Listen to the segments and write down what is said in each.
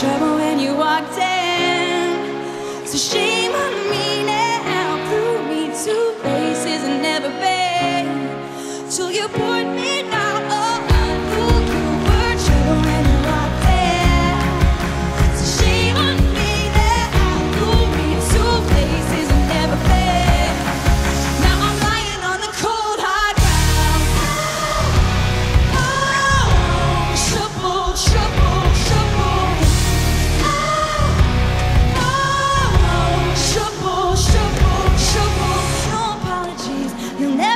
trouble when you walked in. So she You'll never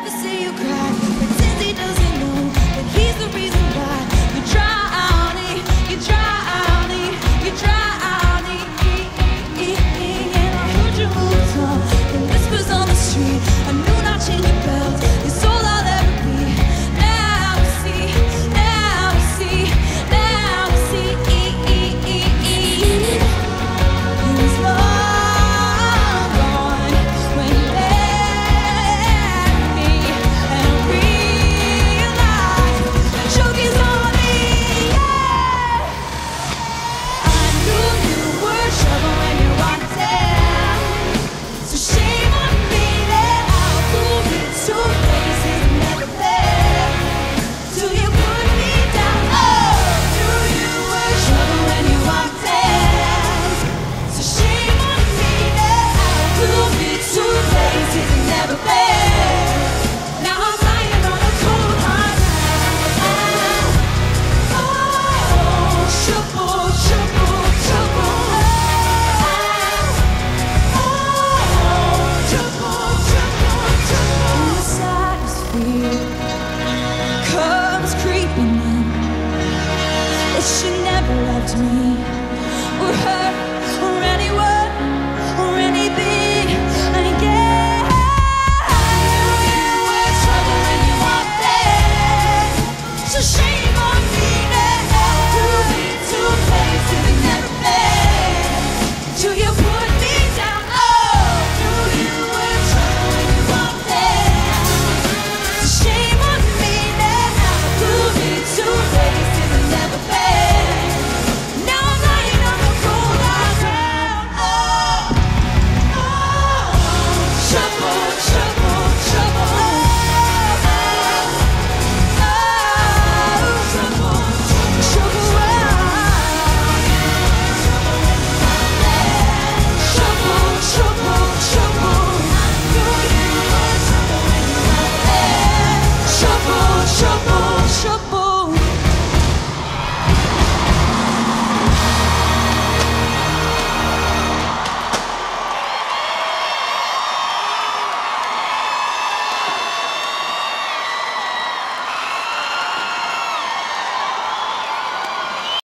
you are. me.